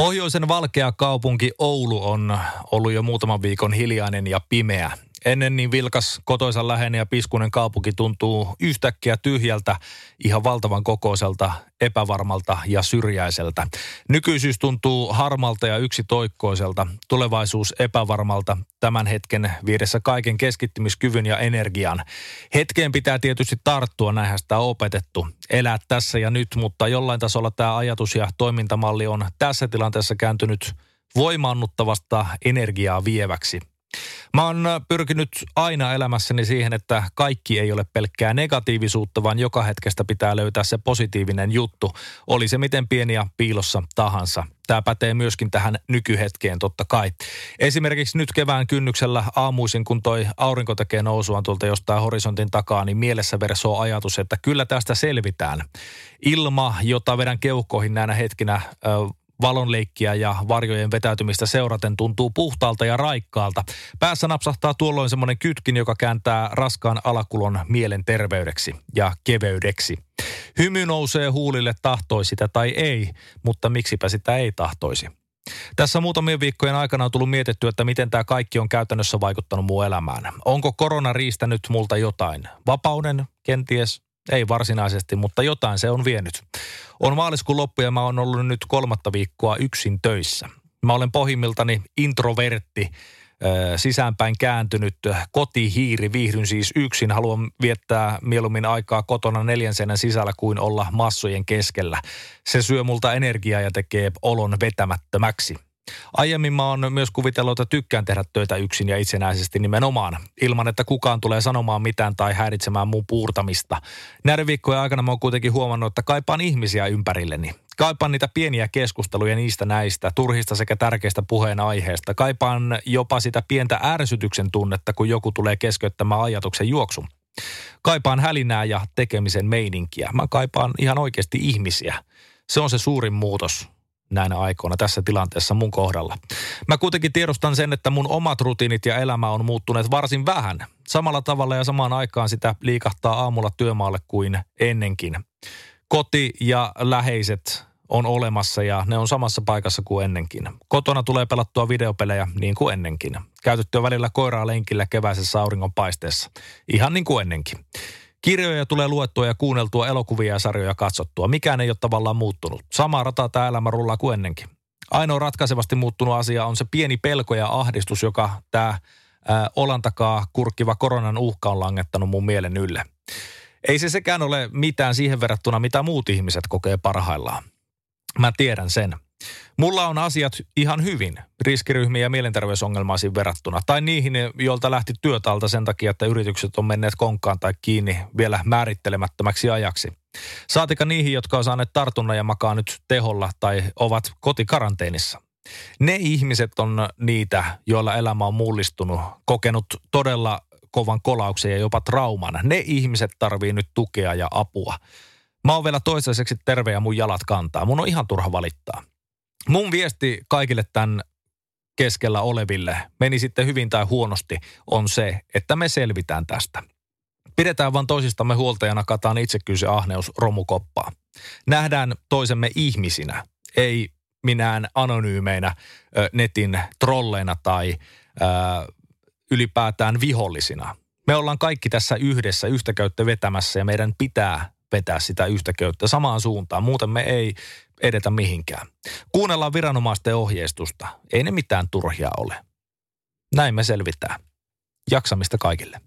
Pohjoisen valkea kaupunki Oulu on ollut jo muutaman viikon hiljainen ja pimeä. Ennen niin vilkas, kotoisan läheinen ja piskunen kaupunki tuntuu yhtäkkiä tyhjältä, ihan valtavan kokoiselta, epävarmalta ja syrjäiseltä. Nykyisyys tuntuu harmalta ja yksitoikkoiselta, tulevaisuus epävarmalta, tämän hetken viidessä kaiken keskittymiskyvyn ja energian. Hetkeen pitää tietysti tarttua, näinhän sitä on opetettu. Elää tässä ja nyt, mutta jollain tasolla tämä ajatus ja toimintamalli on tässä tilanteessa kääntynyt voimaannuttavasta energiaa vieväksi. Mä oon äh, pyrkinyt aina elämässäni siihen, että kaikki ei ole pelkkää negatiivisuutta, vaan joka hetkestä pitää löytää se positiivinen juttu. Oli se miten pieni ja piilossa tahansa. Tämä pätee myöskin tähän nykyhetkeen totta kai. Esimerkiksi nyt kevään kynnyksellä aamuisin, kun toi aurinko tekee nousuaan tuolta jostain horisontin takaa, niin mielessä versoo ajatus, että kyllä tästä selvitään. Ilma, jota vedän keuhkoihin näinä hetkinä, valonleikkiä ja varjojen vetäytymistä seuraten tuntuu puhtaalta ja raikkaalta. Päässä napsahtaa tuolloin semmoinen kytkin, joka kääntää raskaan alakulon mielen terveydeksi ja keveydeksi. Hymy nousee huulille tahtoi sitä tai ei, mutta miksipä sitä ei tahtoisi. Tässä muutamien viikkojen aikana on tullut mietitty, että miten tämä kaikki on käytännössä vaikuttanut muu elämään. Onko korona riistänyt multa jotain? Vapauden, kenties, ei varsinaisesti, mutta jotain se on vienyt. On maaliskuun loppu ja mä oon ollut nyt kolmatta viikkoa yksin töissä. Mä olen pohjimmiltani introvertti, sisäänpäin kääntynyt kotihiiri, viihdyn siis yksin. Haluan viettää mieluummin aikaa kotona neljän seinän sisällä kuin olla massojen keskellä. Se syö multa energiaa ja tekee olon vetämättömäksi. Aiemmin mä oon myös kuvitellut, että tykkään tehdä töitä yksin ja itsenäisesti nimenomaan, ilman että kukaan tulee sanomaan mitään tai häiritsemään mun puurtamista. Näiden viikkojen aikana mä oon kuitenkin huomannut, että kaipaan ihmisiä ympärilleni. Kaipaan niitä pieniä keskusteluja niistä näistä, turhista sekä tärkeistä puheenaiheista. Kaipaan jopa sitä pientä ärsytyksen tunnetta, kun joku tulee keskeyttämään ajatuksen juoksun. Kaipaan hälinää ja tekemisen meininkiä. Mä kaipaan ihan oikeasti ihmisiä. Se on se suurin muutos näinä aikoina tässä tilanteessa mun kohdalla. Mä kuitenkin tiedostan sen, että mun omat rutiinit ja elämä on muuttuneet varsin vähän. Samalla tavalla ja samaan aikaan sitä liikahtaa aamulla työmaalle kuin ennenkin. Koti ja läheiset on olemassa ja ne on samassa paikassa kuin ennenkin. Kotona tulee pelattua videopelejä niin kuin ennenkin. Käytettyä välillä koiraa lenkillä keväisessä auringonpaisteessa. Ihan niin kuin ennenkin. Kirjoja tulee luettua ja kuunneltua, elokuvia ja sarjoja katsottua. Mikään ei ole tavallaan muuttunut. Sama rata tämä elämä rullaa kuin ennenkin. Ainoa ratkaisevasti muuttunut asia on se pieni pelko ja ahdistus, joka tämä olan takaa kurkkiva koronan uhka on langettanut mun mielen ylle. Ei se sekään ole mitään siihen verrattuna, mitä muut ihmiset kokee parhaillaan. Mä tiedän sen. Mulla on asiat ihan hyvin riskiryhmiin ja mielenterveysongelmaisiin verrattuna. Tai niihin, joilta lähti työtalta sen takia, että yritykset on menneet konkaan tai kiinni vielä määrittelemättömäksi ajaksi. Saatika niihin, jotka on saaneet tartunnan ja makaa nyt teholla tai ovat kotikaranteenissa. Ne ihmiset on niitä, joilla elämä on mullistunut, kokenut todella kovan kolauksen ja jopa trauman. Ne ihmiset tarvii nyt tukea ja apua. Mä oon vielä toistaiseksi terve ja mun jalat kantaa. Mun on ihan turha valittaa. Mun viesti kaikille tämän keskellä oleville, meni sitten hyvin tai huonosti, on se, että me selvitään tästä. Pidetään vaan toisistamme huolta ja nakataan itsekyys ja ahneus romukoppaa. Nähdään toisemme ihmisinä, ei minään anonyymeinä netin trolleina tai ö, ylipäätään vihollisina. Me ollaan kaikki tässä yhdessä yhtä köyttä vetämässä ja meidän pitää vetää sitä yhtä köyttä samaan suuntaan. Muuten me ei edetä mihinkään. Kuunnellaan viranomaisten ohjeistusta. Ei ne mitään turhia ole. Näin me selvitään. Jaksamista kaikille.